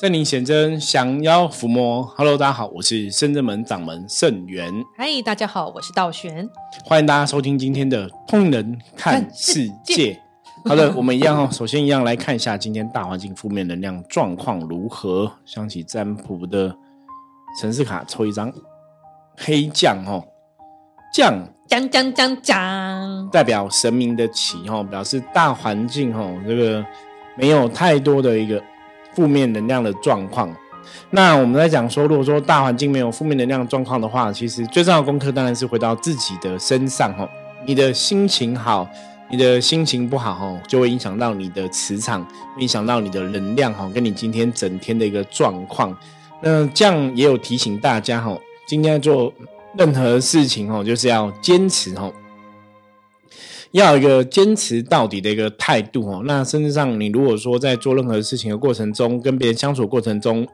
圣灵显真，降妖伏魔。Hello，大家好，我是深圳门掌门圣元。嗨，大家好，我是道玄。欢迎大家收听今天的《通人看世界》。好的，我们一样哦。首先一样来看一下今天大环境负面能量状况如何。想起占卜的城市卡，抽一张黑将哦，将将将将将，代表神明的旗哦，表示大环境哦，这个没有太多的一个。负面能量的状况，那我们在讲说，如果说大环境没有负面能量状况的话，其实最重要的功课当然是回到自己的身上哈。你的心情好，你的心情不好哈，就会影响到你的磁场，影响到你的能量哈，跟你今天整天的一个状况。那这样也有提醒大家哈，今天做任何事情哈，就是要坚持哈。要有一个坚持到底的一个态度哦。那甚至上，你如果说在做任何事情的过程中，跟别人相处过程中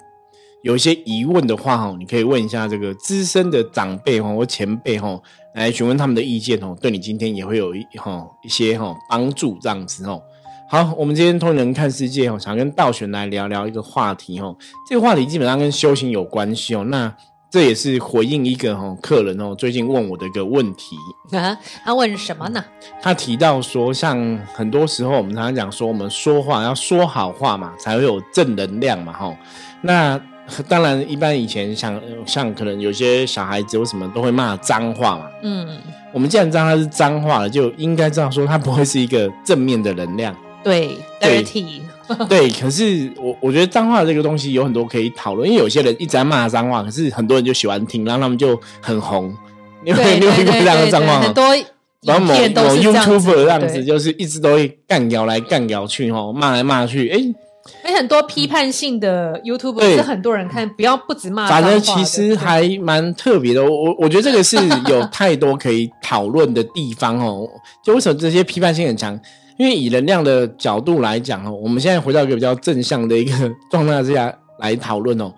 有一些疑问的话哈，你可以问一下这个资深的长辈哈或前辈哈，来询问他们的意见哦，对你今天也会有一哈一些哈帮助这样子哦。好，我们今天通人看世界哦，想跟道玄来聊聊一个话题哦。这个话题基本上跟修行有关系哦。那这也是回应一个哈客人哦，最近问我的一个问题啊，他问什么呢？他提到说，像很多时候我们常常讲说，我们说话要说好话嘛，才会有正能量嘛，哈。那当然，一般以前像像可能有些小孩子为什么都会骂脏话嘛，嗯，我们既然知道他是脏话了，就应该知道说他不会是一个正面的能量，对，dirty。对，可是我我觉得脏话这个东西有很多可以讨论，因为有些人一直在骂脏话，可是很多人就喜欢听，然后他们就很红。你会 你会听这样的脏话很多然后某某 YouTube 这样子，就是一直都会干聊来干聊去，哈，骂来骂去。哎，哎，很多批判性的 YouTube 是很多人看，不要不止骂。反正其实还蛮特别的，我我觉得这个是有太多可以讨论的地方哦。就为什么这些批判性很强？因为以能量的角度来讲哦，我们现在回到一个比较正向的一个状态之下来讨论哦。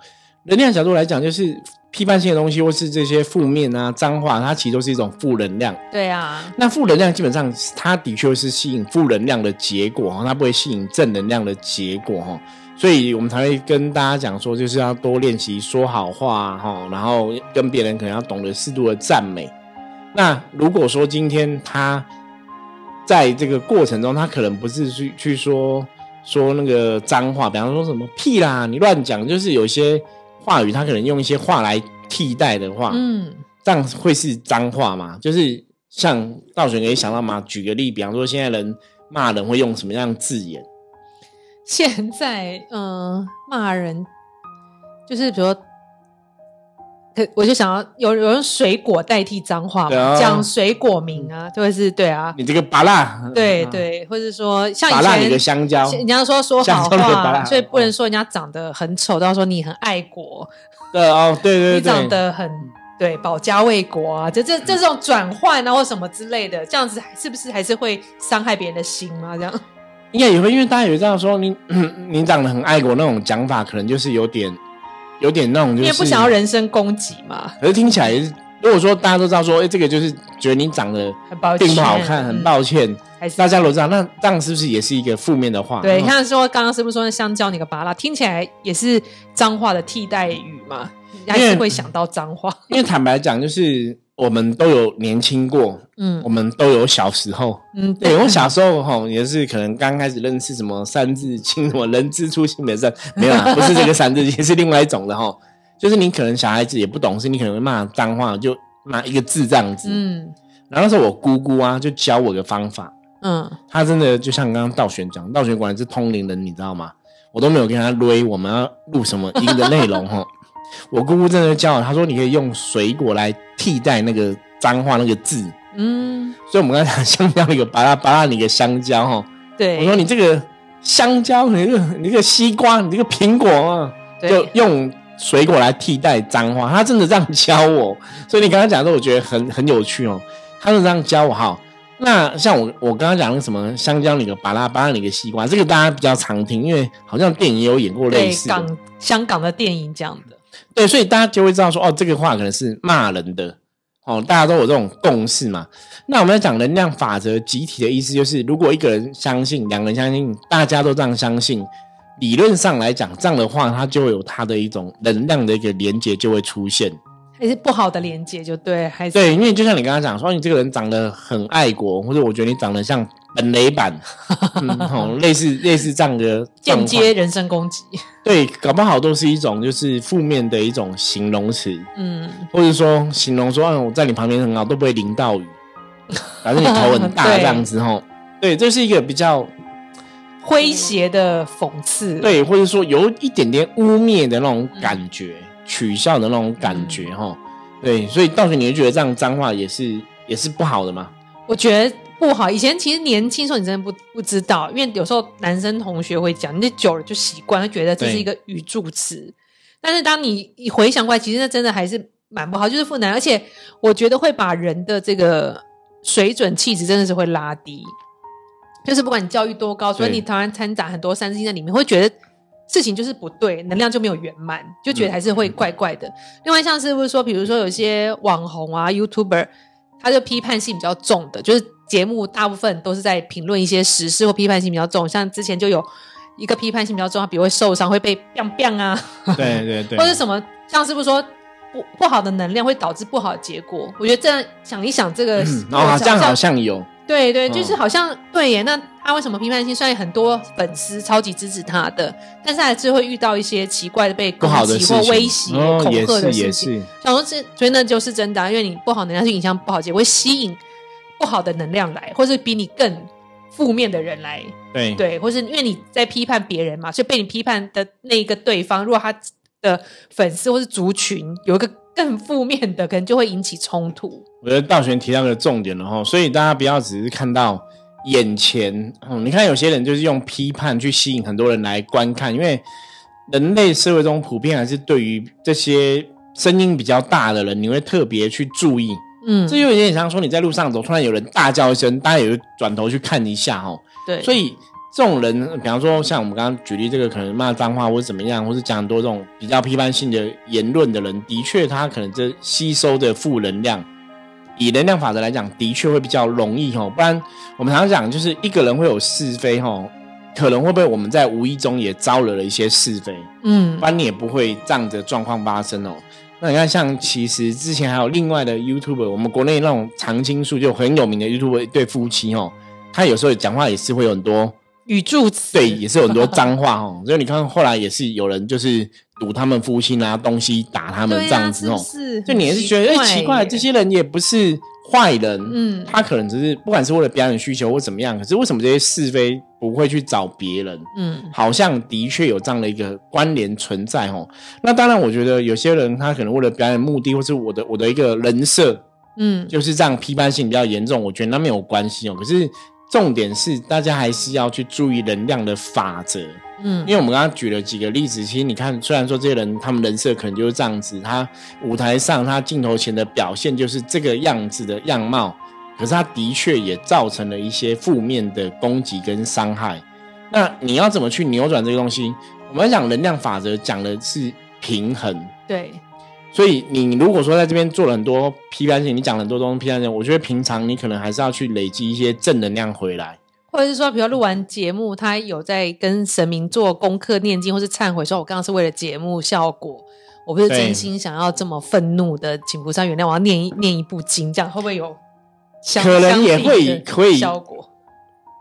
能量角度来讲，就是批判性的东西或是这些负面啊、脏话，它其实都是一种负能量。对啊，那负能量基本上它的确是吸引负能量的结果哈，它不会吸引正能量的结果哈。所以我们才会跟大家讲说，就是要多练习说好话哈，然后跟别人可能要懂得适度的赞美。那如果说今天他。在这个过程中，他可能不是去去说说那个脏话，比方说什么屁啦，你乱讲，就是有一些话语，他可能用一些话来替代的话，嗯，这样会是脏话吗？就是像道玄可以想到吗？举个例，比方说现在人骂人会用什么样字眼？现在嗯，骂人就是比如。我就想要有有用水果代替脏话，讲水果名啊，就会是对啊。你这个拔辣，对对，或者说像以前你的香蕉，人家说说好话，所以不能说人家长得很丑，都要说你很爱国。对哦，对对对，你长得很对，保家卫国啊，就这这种转换啊，或什么之类的，这样子是不是还是会伤害别人的心吗？这样应该也会，因为大家有这样说，你 你长得很爱国那种讲法，可能就是有点。有点那种，就是不想要人身攻击嘛。可是听起来，如果说大家都知道说，哎，这个就是觉得你长得并不好看，很抱歉，大家都知道，那这样是不是也是一个负面的话？对，你看说刚刚是不是说的香蕉你个巴拉，听起来也是脏话的替代语嘛，还是会想到脏话。因为坦白讲，就是。我们都有年轻过，嗯，我们都有小时候，嗯，对。我小时候哈也是可能刚开始认识什么三字经，什么人之初性本善，没有啊，不是这个三字经，是另外一种的哈，就是你可能小孩子也不懂事，你可能会骂脏话，就骂一个字这样子，嗯，然后那时候我姑姑啊就教我个方法，嗯，她真的就像刚刚道玄讲，道玄果然是通灵人，你知道吗？我都没有跟他擂我们要录什么音的内容哈。我姑姑真的教我，她说你可以用水果来替代那个脏话那个字，嗯，所以我们刚才讲香蕉那个，巴拉巴拉你个香蕉哈，对，我说你这个香蕉，你这个你这个西瓜，你这个苹果啊，就用水果来替代脏话，他真的这样教我，所以你刚刚讲的，我觉得很很有趣哦，他是这样教我哈。那像我我刚刚讲那什么香蕉，你个巴拉巴拉，你个西瓜，这个大家比较常听，因为好像电影也有演过类似港香港的电影这样的。对，所以大家就会知道说，哦，这个话可能是骂人的，哦，大家都有这种共识嘛。那我们在讲能量法则，集体的意思就是，如果一个人相信，两个人相信，大家都这样相信，理论上来讲，这样的话，它就会有它的一种能量的一个连接就会出现。还是不好的连接就对，还是对，因为就像你刚刚讲说，你这个人长得很爱国，或者我觉得你长得像本垒板，嗯，类似类似这样的间接人身攻击，对，搞不好都是一种就是负面的一种形容词，嗯，或者说形容说，嗯，我在你旁边很好，都不会淋到雨，反正你头很大这样子吼，对，这是一个比较诙谐的讽刺，对，或者说有一点点污蔑的那种感觉。取笑的那种感觉哈，对，所以到时你会觉得这样脏话也是也是不好的吗？我觉得不好。以前其实年轻时候你真的不不知道，因为有时候男生同学会讲，你久了就习惯，会觉得这是一个语助词。但是当你一回想过来，其实那真的还是蛮不好，就是负能。而且我觉得会把人的这个水准气质真的是会拉低。就是不管你教育多高，所以你突然掺杂很多三字经在里面，会觉得。事情就是不对，能量就没有圆满，就觉得还是会怪怪的。另外，像是不是说，比如说有些网红啊、YouTuber，他就批判性比较重的，就是节目大部分都是在评论一些时事或批判性比较重。像之前就有一个批判性比较重，他比如会受伤、会被 biang biang 啊，对对对，或者什么，像是不是说不不好的能量会导致不好的结果？我觉得这样想一想，这个哦，这样好像有。对对，就是好像对耶。那他为什么批判性？虽然很多粉丝超级支持他的，但是还是会遇到一些奇怪的被攻击或威胁、恐吓的事情。想说这，所以那就是真的，因为你不好能量去影响不好结果，会吸引不好的能量来，或是比你更负面的人来。对对，或是因为你在批判别人嘛，所以被你批判的那一个对方，如果他的粉丝或是族群有一个。更负面的可能就会引起冲突。我觉得道玄提到个重点了哈，所以大家不要只是看到眼前。嗯，你看有些人就是用批判去吸引很多人来观看，因为人类社会中普遍还是对于这些声音比较大的人，你会特别去注意。嗯，这就有点像说你在路上走，突然有人大叫一声，大家也会转头去看一下哦。对，所以。这种人，比方说像我们刚刚举例这个，可能骂脏话或者怎么样，或是讲很多这种比较批判性的言论的人，的确他可能这吸收的负能量，以能量法则来讲，的确会比较容易哦。不然我们常常讲，就是一个人会有是非哦，可能会不会我们在无意中也招惹了一些是非，嗯，不然你也不会这样的状况发生哦。那你看，像其实之前还有另外的 YouTube，我们国内那种常青树就很有名的 YouTube 一对夫妻哦，他有时候讲话也是会有很多。语助词对，也是有很多脏话哦。所以你看，后来也是有人就是堵他们夫妻拿东西打他们这样子哦。就你也是觉得哎奇怪，这些人也不是坏人，嗯，他可能只是不管是为了表演需求或怎么样，可是为什么这些是非不会去找别人？嗯，好像的确有这样的一个关联存在哦。那当然，我觉得有些人他可能为了表演目的，或是我的我的一个人设，嗯，就是这样批判性比较严重，我觉得那没有关系哦。可是。重点是，大家还是要去注意能量的法则。嗯，因为我们刚刚举了几个例子，其实你看，虽然说这些人他们人设可能就是这样子，他舞台上他镜头前的表现就是这个样子的样貌，可是他的确也造成了一些负面的攻击跟伤害。那你要怎么去扭转这个东西？我们讲能量法则，讲的是平衡。对。所以你如果说在这边做了很多批判性，你讲了很多东西批判性，我觉得平常你可能还是要去累积一些正能量回来，或者是说，比如录完节目，他有在跟神明做功课、念经或是忏悔，说我刚刚是为了节目效果，我不是真心想要这么愤怒的，请菩萨原谅，我要念一念一部经，这样会不会有？可能也会可以效果。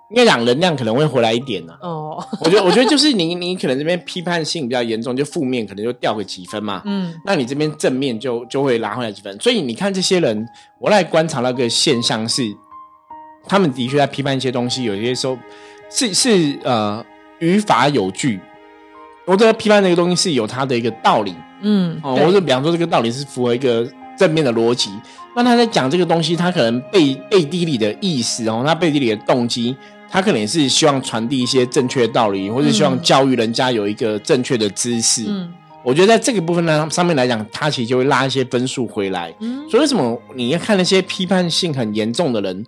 应该讲能量可能会回来一点呢。哦，我觉得，我觉得就是你，你可能这边批判性比较严重，就负面可能就掉个几分嘛。嗯，那你这边正面就就会拉回来几分。所以你看这些人，我来观察那个现象是，他们的确在批判一些东西，有些时候是是呃语法有据，我这个批判那个东西是有它的一个道理。嗯，哦，或者比方说这个道理是符合一个正面的逻辑，那他在讲这个东西，他可能背背地里的意思哦，他背地里的动机。他可能也是希望传递一些正确的道理，或者希望教育人家有一个正确的知识。嗯，我觉得在这个部分呢上面来讲，他其实就会拉一些分数回来。嗯，所以为什么你要看那些批判性很严重的人，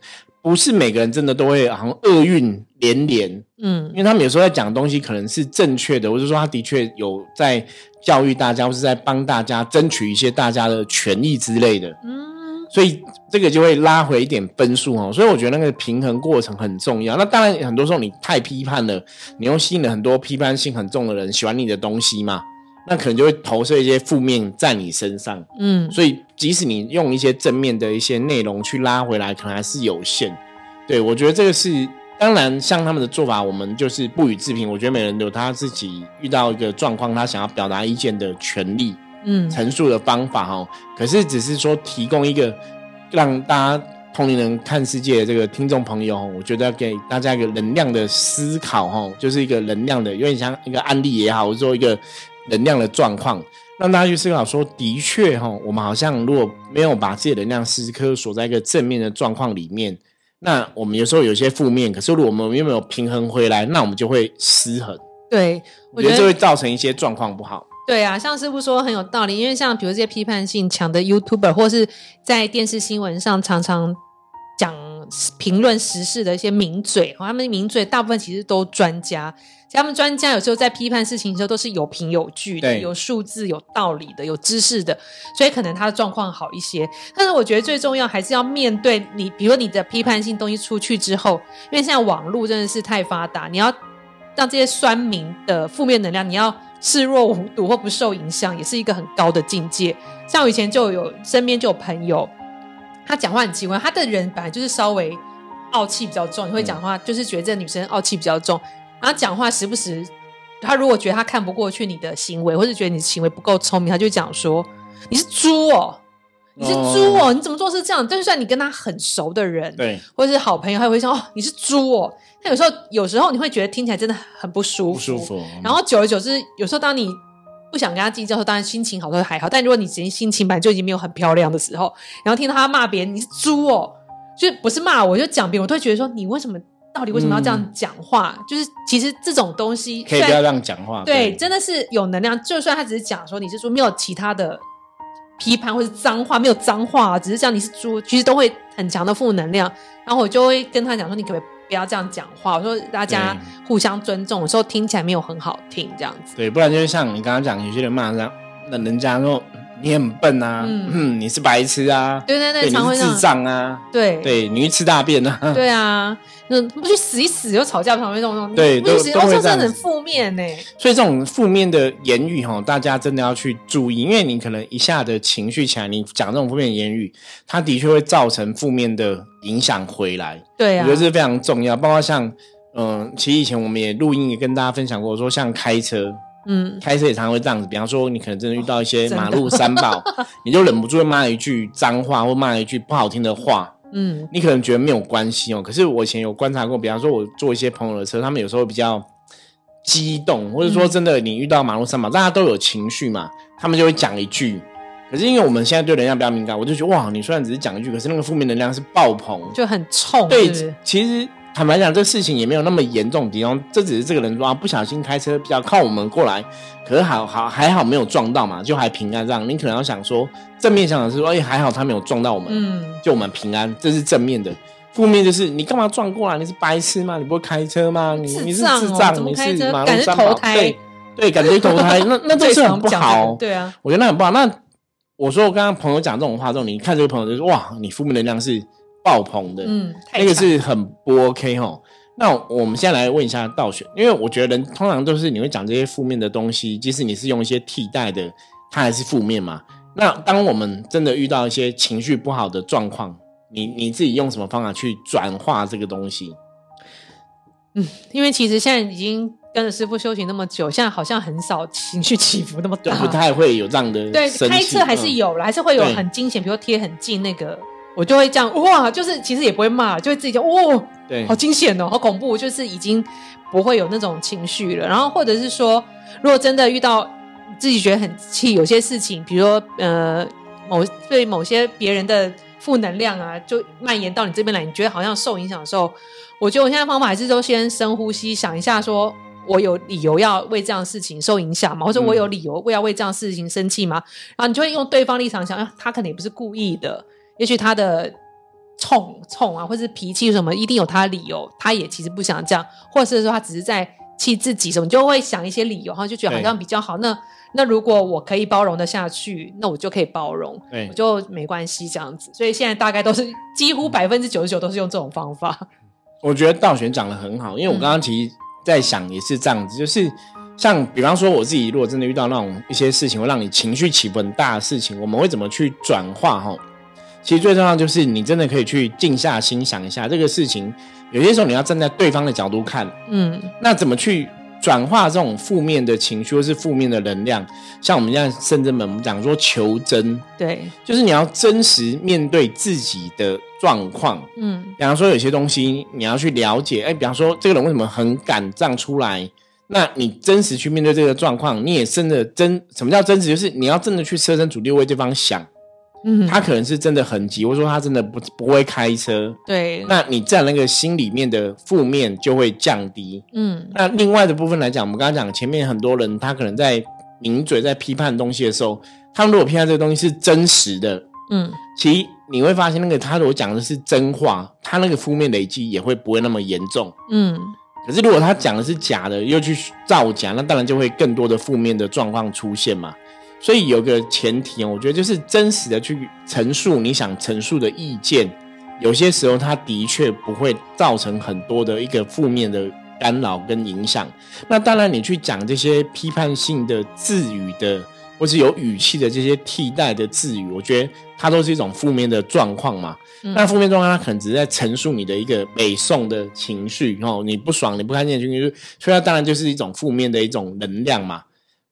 不是每个人真的都会好像厄运连连。嗯，因为他们有时候在讲东西可能是正确的，或者说他的确有在教育大家，或是在帮大家争取一些大家的权益之类的。嗯。所以这个就会拉回一点分数哦。所以我觉得那个平衡过程很重要。那当然，很多时候你太批判了，你又吸引了很多批判性很重的人喜欢你的东西嘛，那可能就会投射一些负面在你身上。嗯，所以即使你用一些正面的一些内容去拉回来，可能还是有限。对我觉得这个是。当然，像他们的做法，我们就是不予置评。我觉得每人有他自己遇到一个状况，他想要表达意见的权利，嗯，陈述的方法哈。可是只是说提供一个让大家同龄人看世界的这个听众朋友，我觉得要给大家一个能量的思考哈，就是一个能量的，有点像一个案例也好，或者说一个能量的状况，让大家去思考说，的确哈，我们好像如果没有把自己的能量时刻锁在一个正面的状况里面。那我们有时候有些负面，可是如果我们又没有平衡回来，那我们就会失衡。对，我觉得这会造成一些状况不好。对啊，像师傅说很有道理，因为像比如这些批判性强的 YouTuber，或是在电视新闻上常常讲评论时事的一些名嘴，他们名嘴大部分其实都专家。他们专家有时候在批判事情的时候都是有凭有据的，有数字、有道理的、有知识的，所以可能他的状况好一些。但是我觉得最重要还是要面对你，比如你的批判性东西出去之后，因为现在网络真的是太发达，你要让这些酸民的负面能量，你要视若无睹或不受影响，也是一个很高的境界。像我以前就有身边就有朋友，他讲话很奇怪，他的人本来就是稍微傲气比较重，你会讲话就是觉得这女生傲气比较重。然后讲话时不时，他如果觉得他看不过去你的行为，或者觉得你的行为不够聪明，他就讲说你是猪哦，你是猪哦，你怎么做是这样？就算你跟他很熟的人，对，或者是好朋友，他也会说哦你是猪哦。他有时候有时候你会觉得听起来真的很不舒服，不舒服。然后久而久之，有时候当你不想跟他计较时候，当然心情好都还好。但如果你直接心情本来就已经没有很漂亮的时候，然后听到他骂别人你是猪哦，就不是骂我，就讲别人，我都会觉得说你为什么？到底为什么要这样讲话？就是其实这种东西可以不要这样讲话。对，真的是有能量。就算他只是讲说你是说没有其他的批判或是脏话，没有脏话，只是讲你是猪，其实都会很强的负能量。然后我就会跟他讲说，你可不可以不要这样讲话？我说大家互相尊重，有时候听起来没有很好听，这样子。对，不然就是像你刚刚讲，有些人骂这样，那人家说。你很笨啊，嗯，你是白痴啊，对对对，智障啊，对对，你去吃大便啊，对啊，那不去死一死又吵架，旁边这种对，都都会这样，很负面呢。所以这种负面的言语哈，大家真的要去注意，因为你可能一下的情绪起来，你讲这种负面言语，它的确会造成负面的影响回来。对啊，我觉得这非常重要。包括像嗯，其实以前我们也录音也跟大家分享过，说像开车。嗯，开车也常常会这样子。比方说，你可能真的遇到一些马路三宝，你就忍不住会骂一句脏话，或骂一句不好听的话。嗯，你可能觉得没有关系哦。可是我以前有观察过，比方说，我坐一些朋友的车，他们有时候比较激动，或者说真的，你遇到马路三宝，大家都有情绪嘛，他们就会讲一句。可是因为我们现在对能量比较敏感，我就觉得哇，你虽然只是讲一句，可是那个负面能量是爆棚，就很冲。对，其实。坦白讲，这事情也没有那么严重，地方这只是这个人说啊，不小心开车比较靠我们过来，可是好好还好没有撞到嘛，就还平安这样。你可能要想说，正面想的是说，哎，还好他没有撞到我们，嗯，就我们平安，这是正面的。负面就是你干嘛撞过来？你是白痴吗？你不会开车吗？你你是智障？你是马路三宝？对对，感觉投胎，那那这是很不好。对啊，我觉得那很不好。那我说我刚刚朋友讲这种话之后，你看这个朋友就说哇，你负面能量是。爆棚的，嗯，那个是很不 OK 哈。那我们现在来问一下道玄，因为我觉得人通常都是你会讲这些负面的东西，即使你是用一些替代的，它还是负面嘛。那当我们真的遇到一些情绪不好的状况，你你自己用什么方法去转化这个东西？嗯，因为其实现在已经跟着师傅修行那么久，现在好像很少情绪起伏那么大，不太会有这样的。对，开车还是有了，还是会有很惊险，比如贴很近那个。我就会这样哇，就是其实也不会骂，就会自己讲哇，对，好惊险哦，好恐怖，就是已经不会有那种情绪了。然后或者是说，如果真的遇到自己觉得很气，有些事情，比如说呃某对某些别人的负能量啊，就蔓延到你这边来，你觉得好像受影响的时候，我觉得我现在方法还是都先深呼吸，想一下，说我有理由要为这样的事情受影响吗？或者我有理由为要为这样事情生气吗？然后你就会用对方立场想，他可能也不是故意的。也许他的冲冲啊，或者是脾气什么，一定有他的理由。他也其实不想这样，或者是说他只是在气自己什么，就会想一些理由，哈，就觉得好像比较好。那那如果我可以包容的下去，那我就可以包容，我就没关系这样子。所以现在大概都是几乎百分之九十九都是用这种方法。我觉得道玄讲的很好，因为我刚刚其实在想也是这样子，就是像比方说我自己，如果真的遇到那种一些事情会让你情绪起伏很大的事情，我们会怎么去转化？哈，其实最重要就是你真的可以去静下心想一下这个事情。有些时候你要站在对方的角度看，嗯，那怎么去转化这种负面的情绪或是负面的能量？像我们现在圣真们，我们讲说求真，对，就是你要真实面对自己的状况，嗯，比方说有些东西你要去了解，哎，比方说这个人为什么很敢这样出来？那你真实去面对这个状况，你也真的真什么叫真实？就是你要真的去设身处地为对方想。嗯，他可能是真的很急，或者说他真的不不会开车。对，那你在那个心里面的负面就会降低。嗯，那另外的部分来讲，我们刚刚讲前面很多人他可能在抿嘴在批判东西的时候，他如果批判这个东西是真实的，嗯，其实你会发现那个他如果讲的是真话，他那个负面累积也会不会那么严重。嗯，可是如果他讲的是假的，又去造假，那当然就会更多的负面的状况出现嘛。所以有个前提我觉得就是真实的去陈述你想陈述的意见，有些时候它的确不会造成很多的一个负面的干扰跟影响。那当然，你去讲这些批判性的字语的，或是有语气的这些替代的字语，我觉得它都是一种负面的状况嘛。那负面状况它可能只是在陈述你的一个北宋的情绪哦，你不爽，你不开心的情绪，所以它当然就是一种负面的一种能量嘛。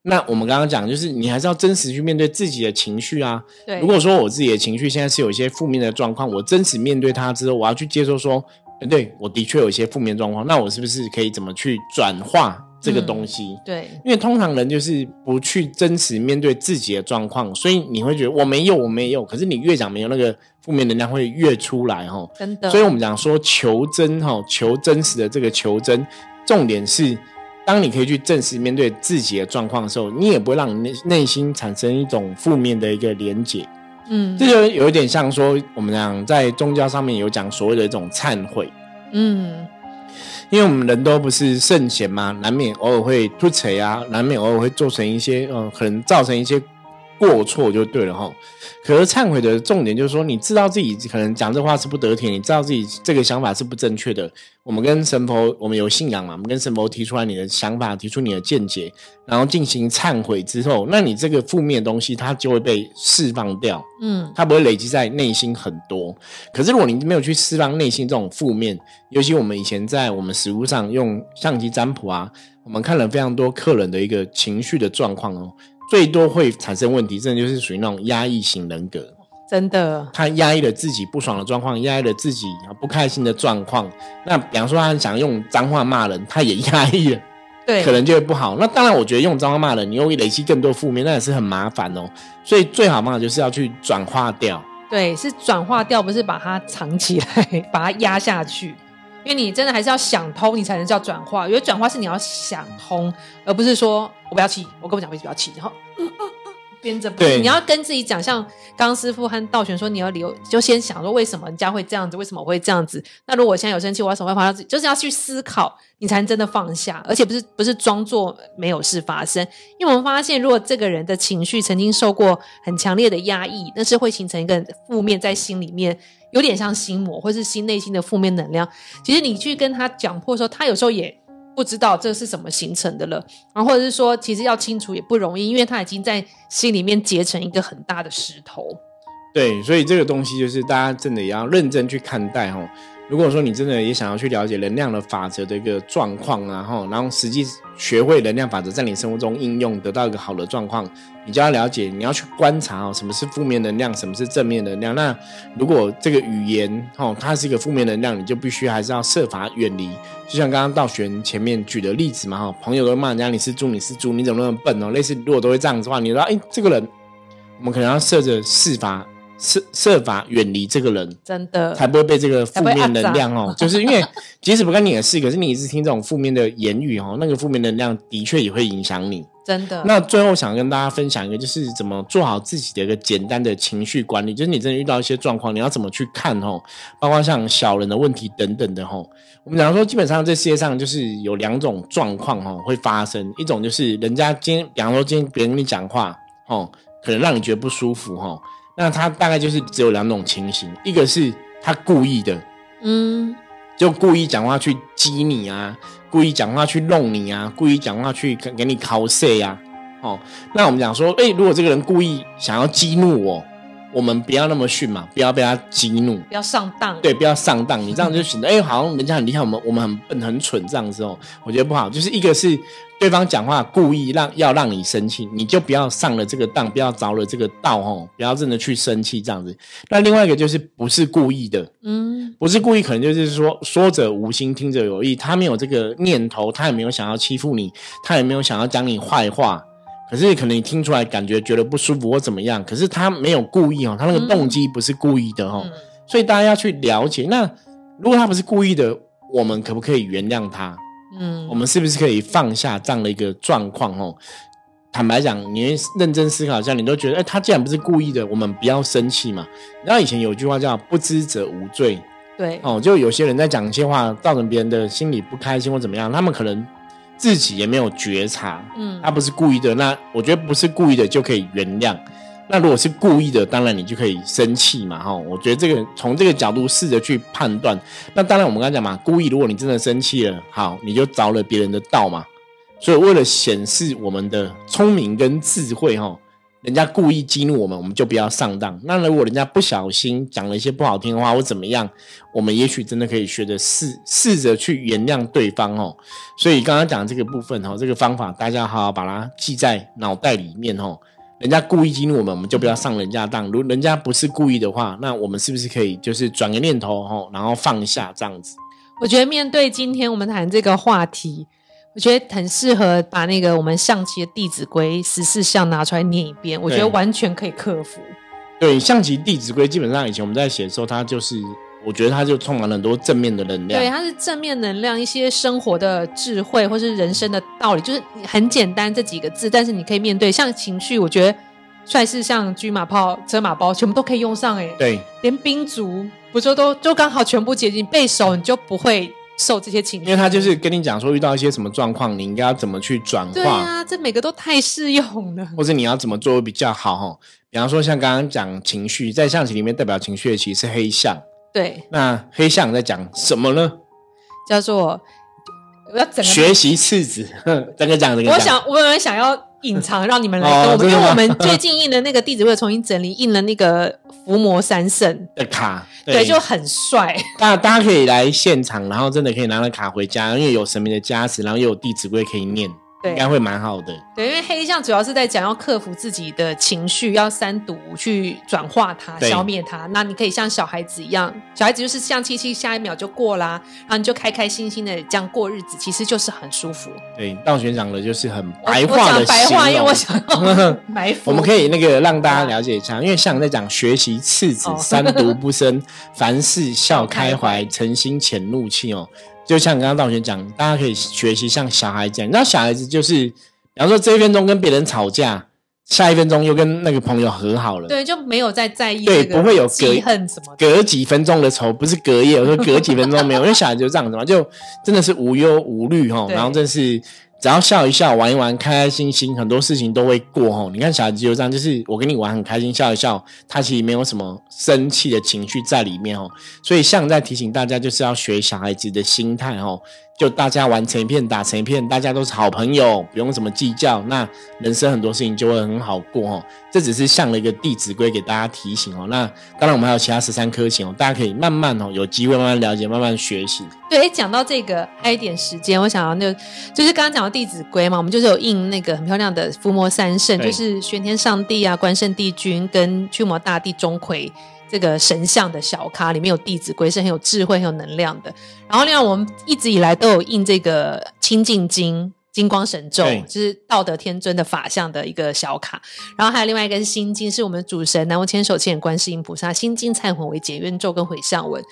那我们刚刚讲，就是你还是要真实去面对自己的情绪啊。对，如果说我自己的情绪现在是有一些负面的状况，我真实面对它之后，我要去接受说，对我的确有一些负面状况，那我是不是可以怎么去转化这个东西？对，因为通常人就是不去真实面对自己的状况，所以你会觉得我没有，我没有。可是你越讲没有，那个负面能量会越出来哈。真的。所以我们讲说求真哈，求真实的这个求真，重点是。当你可以去正视面对自己的状况的时候，你也不会让你内内心产生一种负面的一个连结。嗯，这就有一点像说，我们讲在宗教上面有讲所谓的一种忏悔。嗯，因为我们人都不是圣贤嘛，难免偶尔会突锤啊，难免偶尔会做成一些，嗯，可能造成一些。过错就对了哈，可是忏悔的重点就是说，你知道自己可能讲这话是不得体，你知道自己这个想法是不正确的。我们跟神佛，我们有信仰嘛？我们跟神佛提出来你的想法，提出你的见解，然后进行忏悔之后，那你这个负面的东西它就会被释放掉，嗯，它不会累积在内心很多。可是如果你没有去释放内心这种负面，尤其我们以前在我们实物上用相机占卜啊，我们看了非常多客人的一个情绪的状况哦。最多会产生问题，真的就是属于那种压抑型人格，真的。他压抑了自己不爽的状况，压抑了自己不开心的状况。那比方说，他想用脏话骂人，他也压抑了，对，可能就会不好。那当然，我觉得用脏话骂人，你又累积更多负面，那也是很麻烦哦。所以最好嘛，就是要去转化掉。对，是转化掉，不是把它藏起来，把它压下去。因为你真的还是要想通，你才能叫转化。因为转化是你要想通，而不是说我不要气，我跟我讲，我不要气，然后编着。对，你要跟自己讲，像刚师傅和道玄说，你要留，就先想说为什么人家会这样子，为什么我会这样子。那如果我现在有生气，我要什么办法？就是要去思考，你才能真的放下，而且不是不是装作没有事发生。因为我们发现，如果这个人的情绪曾经受过很强烈的压抑，那是会形成一个负面在心里面。有点像心魔，或是心内心的负面能量。其实你去跟他讲破的时候，他有时候也不知道这是怎么形成的了。然后或者是说，其实要清除也不容易，因为他已经在心里面结成一个很大的石头。对，所以这个东西就是大家真的也要认真去看待哦。如果说你真的也想要去了解能量的法则的一个状况啊，哈，然后实际学会能量法则在你生活中应用，得到一个好的状况，你就要了解，你要去观察哦，什么是负面能量，什么是正面能量。那如果这个语言哦，它是一个负面能量，你就必须还是要设法远离。就像刚刚道玄前面举的例子嘛，哈，朋友都骂人家你是猪，你是猪，你怎么那么笨哦？类似如果都会这样子的话，你说哎，这个人，我们可能要设着试法设设法远离这个人，真的才不会被这个负面能量哦。就是因为即使不干你的事，可是你一直听这种负面的言语哦，那个负面能量的确也会影响你。真的。那最后想跟大家分享一个，就是怎么做好自己的一个简单的情绪管理。就是你真的遇到一些状况，你要怎么去看哦？包括像小人的问题等等的哦。我们讲说，基本上这世界上就是有两种状况哦会发生，一种就是人家今天，比方说今天别人跟你讲话哦，可能让你觉得不舒服哈。那他大概就是只有两种情形，一个是他故意的，嗯，就故意讲话去激你啊。故意讲话去弄你啊，故意讲话去给你考试呀，哦，那我们讲说，哎，如果这个人故意想要激怒我，我们不要那么训嘛，不要被他激怒，不要上当，对，不要上当，你这样就显得，哎，好像人家很厉害，我们我们很笨很蠢这样子哦，我觉得不好，就是一个是。对方讲话故意让要让你生气，你就不要上了这个当，不要着了这个道哦，不要真的去生气这样子。那另外一个就是不是故意的，嗯，不是故意，可能就是说说者无心，听者有意，他没有这个念头，他也没有想要欺负你，他也没有想要讲你坏话，可是可能你听出来感觉觉得不舒服或怎么样，可是他没有故意哦，他那个动机不是故意的哦，所以大家要去了解。那如果他不是故意的，我们可不可以原谅他？嗯，我们是不是可以放下这样的一个状况？哦，坦白讲，你认真思考一下，你都觉得，哎，他既然不是故意的，我们不要生气嘛。然后以前有句话叫“不知者无罪”，对，哦，就有些人在讲一些话，造成别人的心里不开心或怎么样，他们可能自己也没有觉察，嗯，他不是故意的，那我觉得不是故意的就可以原谅。那如果是故意的，当然你就可以生气嘛，哈！我觉得这个从这个角度试着去判断。那当然我们刚才讲嘛，故意，如果你真的生气了，好，你就着了别人的道嘛。所以为了显示我们的聪明跟智慧，哈，人家故意激怒我们，我们就不要上当。那如果人家不小心讲了一些不好听的话或怎么样，我们也许真的可以学着试试着去原谅对方，哦。所以刚刚讲这个部分，哈，这个方法大家好好把它记在脑袋里面，哦。人家故意激怒我们，我们就不要上人家当。如人家不是故意的话，那我们是不是可以就是转个念头吼，然后放下这样子？我觉得面对今天我们谈这个话题，我觉得很适合把那个我们象棋的《弟子规》十四项拿出来念一遍。我觉得完全可以克服。对，象棋《弟子规》基本上以前我们在写的时候，它就是。我觉得它就充满了很多正面的能量。对，它是正面能量，一些生活的智慧，或是人生的道理，就是很简单这几个字，但是你可以面对。像情绪，我觉得帅是像车马炮、车马包，全部都可以用上。哎，对，连兵卒不就都就刚好全部接近，背熟你就不会受这些情绪。因为他就是跟你讲说，遇到一些什么状况，你应该要怎么去转化。对啊，这每个都太适用了。或者你要怎么做会比较好？哈，比方说像刚刚讲情绪，在象棋里面代表情绪的其实是黑象。对，那黑象在讲什么呢？叫做我要整个学习次子，整个讲这个。我想，我本来想要隐藏，让你们来跟我们，因为我们最近印的那个弟子会重新整理，印了那个伏魔三圣 的卡，对，就很帅。大 大家可以来现场，然后真的可以拿了卡回家，因为有神明的加持，然后又有弟子规可以念。应该会蛮好的。对，因为黑象主要是在讲要克服自己的情绪，要三毒去转化它、消灭它。那你可以像小孩子一样，小孩子就是像七七，下一秒就过啦，然后你就开开心心的这样过日子，其实就是很舒服。对，道玄讲的就是很白话的白话，因为我想要 埋伏。我们可以那个让大家了解一下，因为像在讲学习次子，三毒不生，凡事笑开怀，诚心潜怒气哦。就像刚刚道玄讲，大家可以学习像小孩这样。你知道小孩子就是，比方说这一分钟跟别人吵架，下一分钟又跟那个朋友和好了。对，就没有再在意。对，不会有隔恨什么，隔几分钟的仇，不是隔夜，我说隔几分钟没有，因为小孩就这样子嘛，就真的是无忧无虑哈，然后真是。只要笑一笑，玩一玩，开开心心，很多事情都会过吼。你看小孩子就这样，就是我跟你玩很开心，笑一笑，他其实没有什么生气的情绪在里面哦。所以像在提醒大家，就是要学小孩子的心态哦。就大家玩成一片，打成一片，大家都是好朋友，不用什么计较，那人生很多事情就会很好过哦。这只是像了一个弟子规给大家提醒哦。那当然我们还有其他十三颗星哦，大家可以慢慢哦，有机会慢慢了解，慢慢学习。对，讲到这个还有一点时间，我想要就就是刚刚讲到弟子规嘛，我们就是有印那个很漂亮的伏魔三圣，就是玄天上帝啊、关圣帝君跟驱魔大帝钟馗。这个神像的小咖里面有《弟子规》，是很有智慧、很有能量的。然后另外，我们一直以来都有印这个《清净经》金光神咒，就是道德天尊的法相的一个小卡。然后还有另外一个是心经，是我们主神南无千手千眼观世音菩萨心经忏悔为解冤咒跟回向文。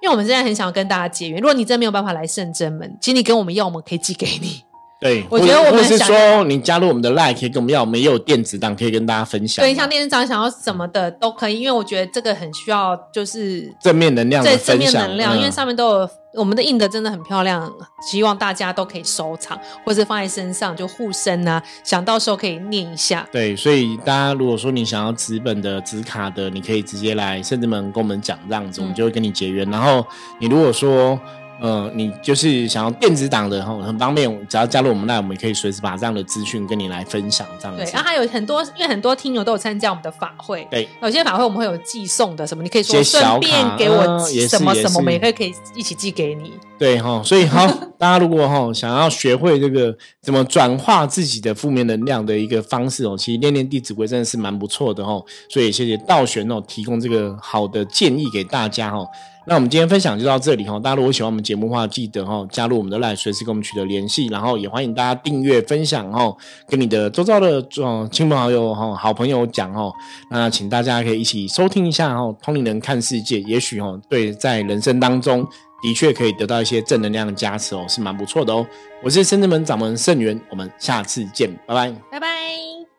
因为我们现在很想要跟大家结缘，如果你真的没有办法来圣真门，请你跟我们要，我们可以寄给你。对，我觉得我们是说，你加入我们的 Line 可以跟我们要，我们也有电子档可以跟大家分享。对，像电子档想要什么的都可以，因为我觉得这个很需要，就是正面能量。对，正面能量，因为上面都有我们的印的，真的很漂亮，希望大家都可以收藏，或者放在身上就护身啊。想到时候可以念一下。对，所以大家如果说你想要纸本的、纸卡的，你可以直接来甚至门跟我们讲，这样子我们就会跟你结缘。然后你如果说。嗯，你就是想要电子档的哈，很方便，只要加入我们那，我们也可以随时把这样的资讯跟你来分享这样子。对，然后还有很多，因为很多听友都有参加我们的法会，对，有些法会我们会有寄送的什么，你可以说顺便给我什么什么，我们也可以可以一起寄给你。对哈，所以好，大家如果哈想要学会这个怎么转化自己的负面能量的一个方式哦，其实练练《弟子规》真的是蛮不错的哦。所以谢谢道玄哦提供这个好的建议给大家哈。那我们今天分享就到这里哈，大家如果喜欢我们节目的话，记得哈加入我们的 line，随时跟我们取得联系，然后也欢迎大家订阅、分享哈，跟你的周遭的哦亲朋好友哈、好朋友讲哦。那请大家可以一起收听一下哈，通灵人看世界，也许哦对在人生当中的确可以得到一些正能量的加持哦，是蛮不错的哦。我是深圳门掌门盛元，我们下次见，拜拜，拜拜。